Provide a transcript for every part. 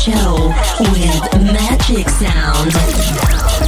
show with Magic Sound.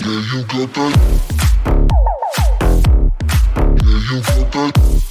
Yeah, you got that. Yeah, you got that.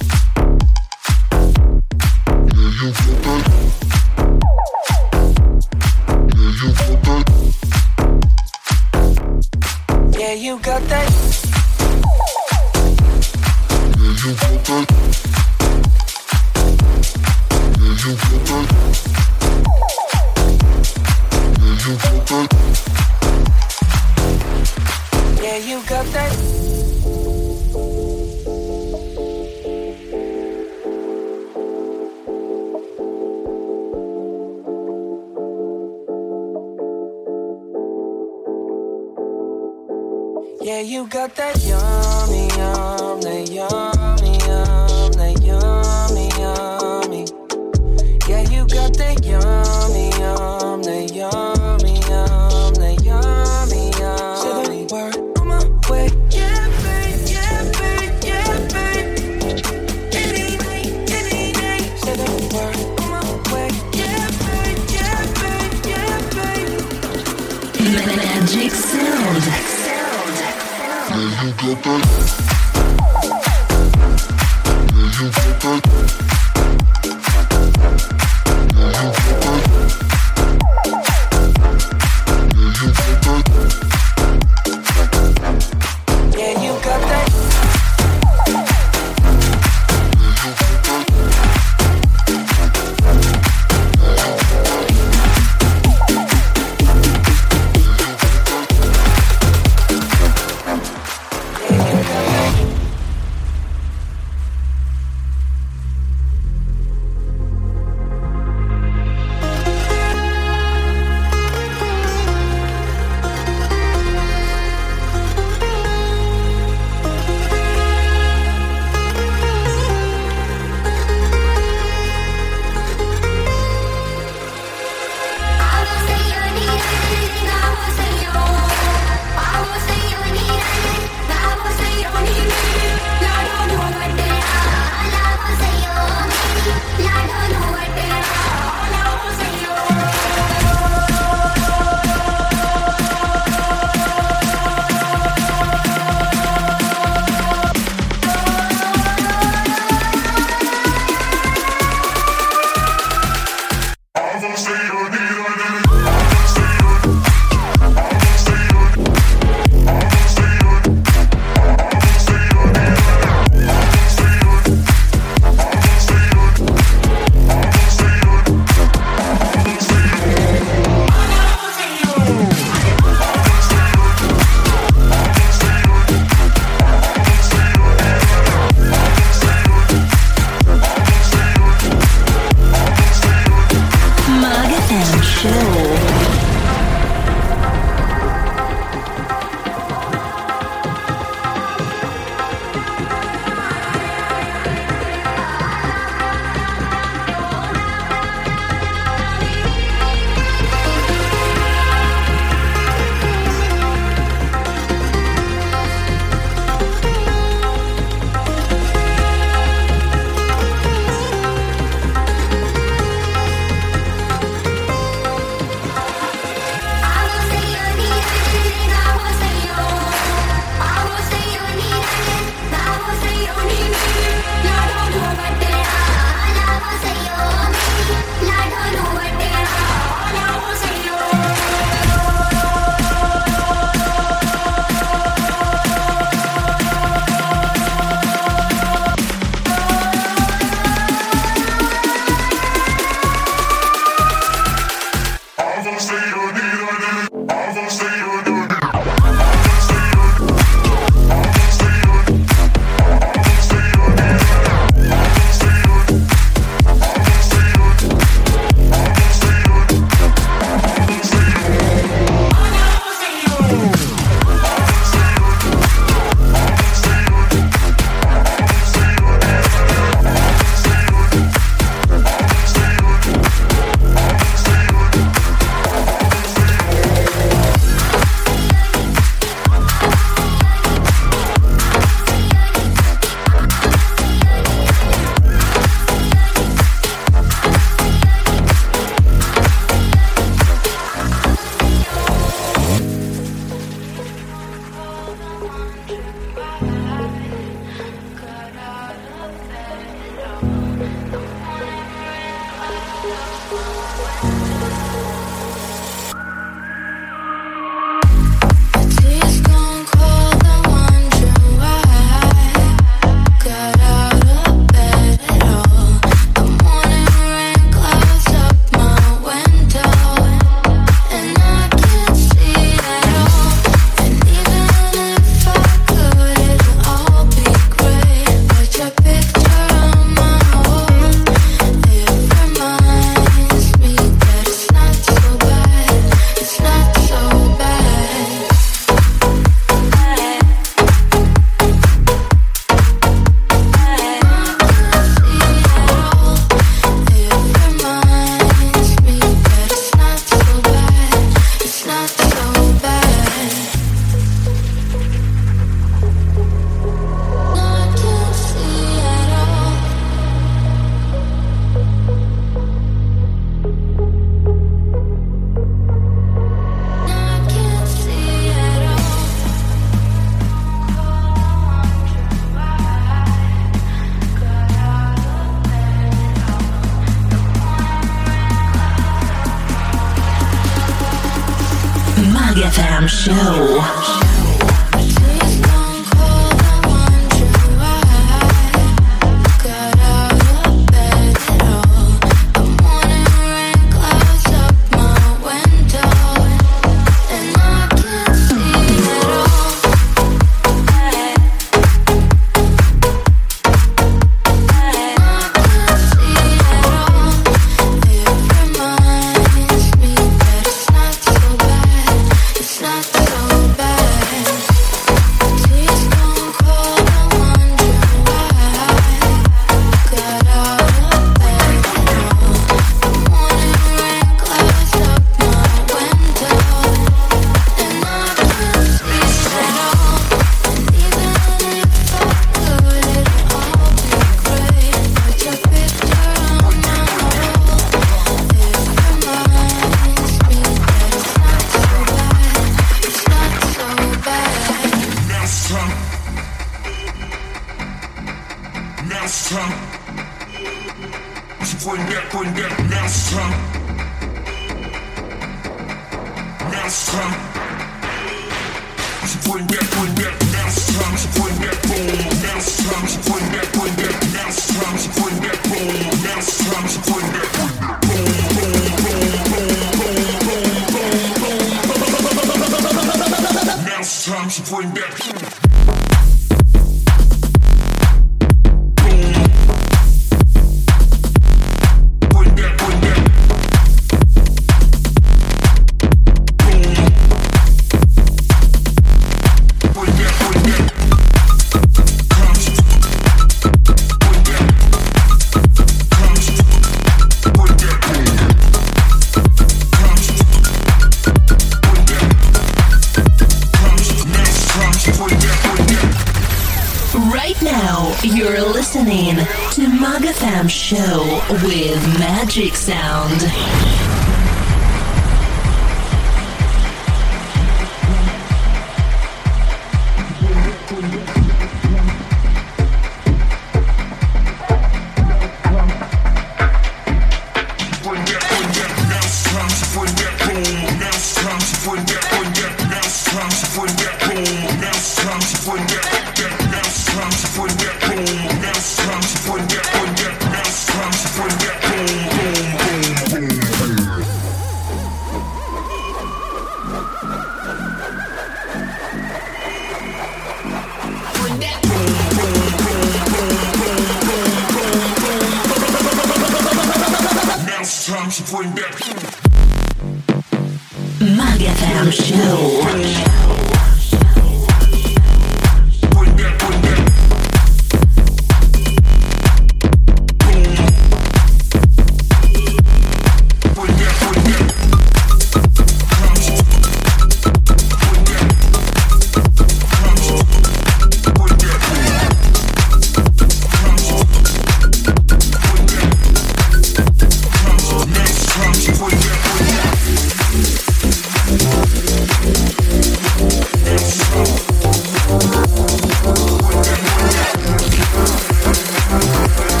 Show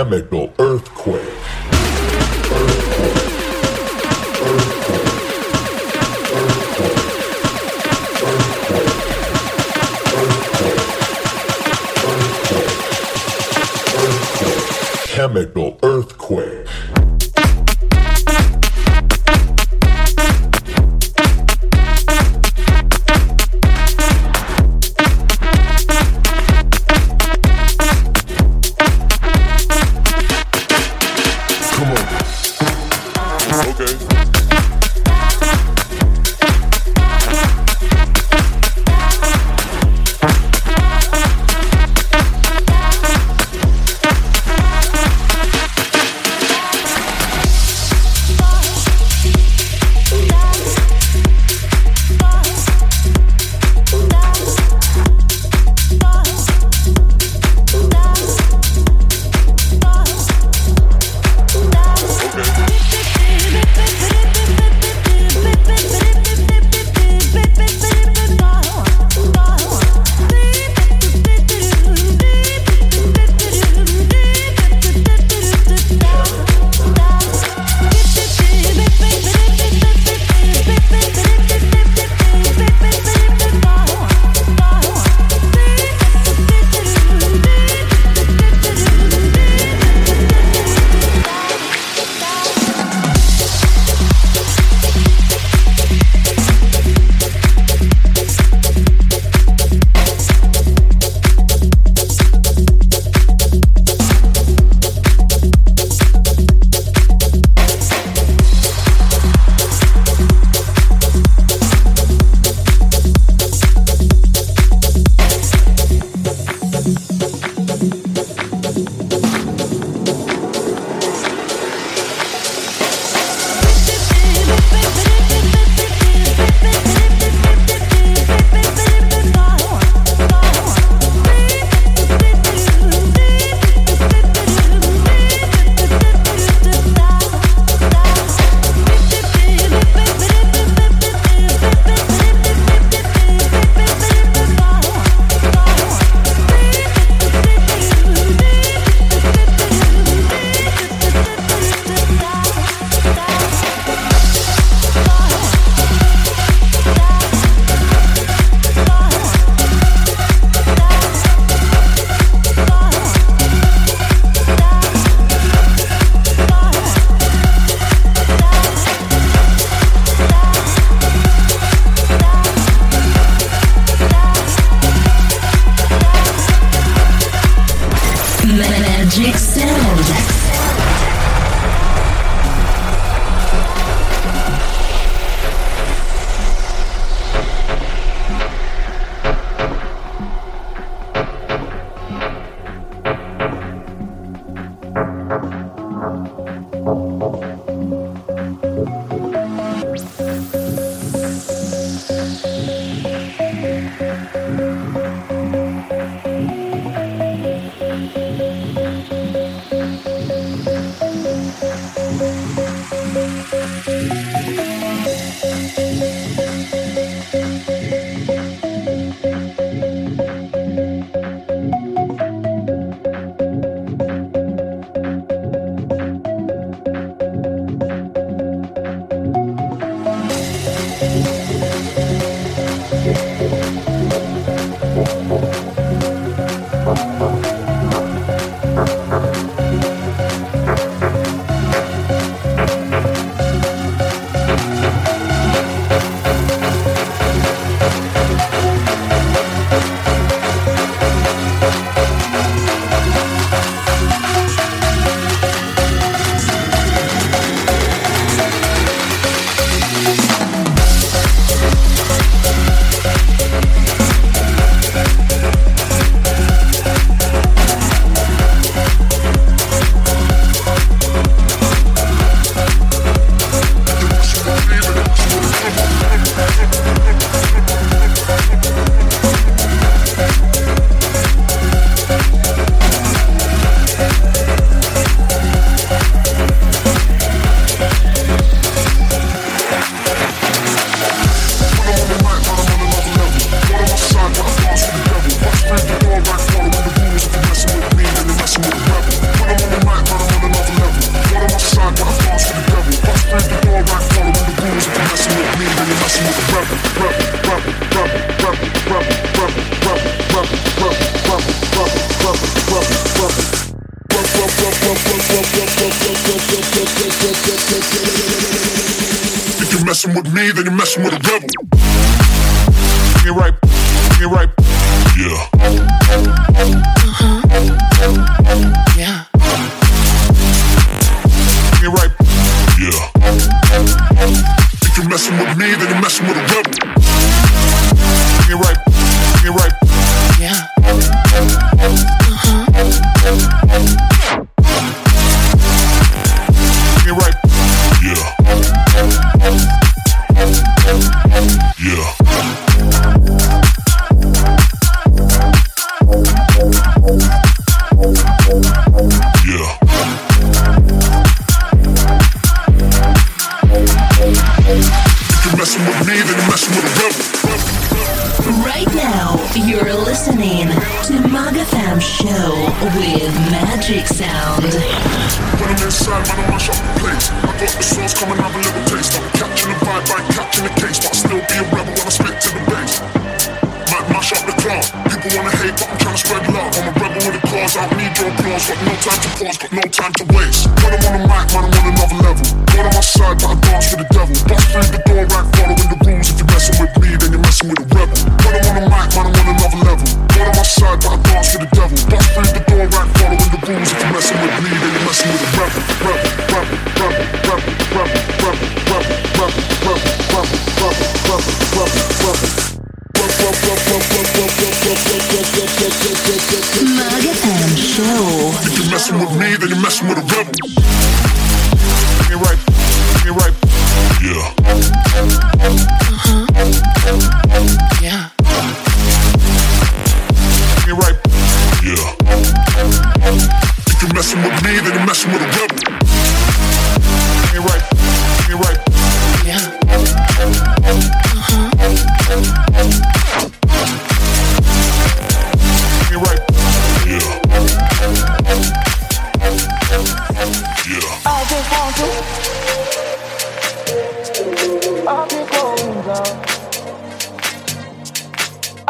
chemical earthquake. earthquake. Chemical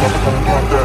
Come, come, come.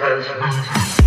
house.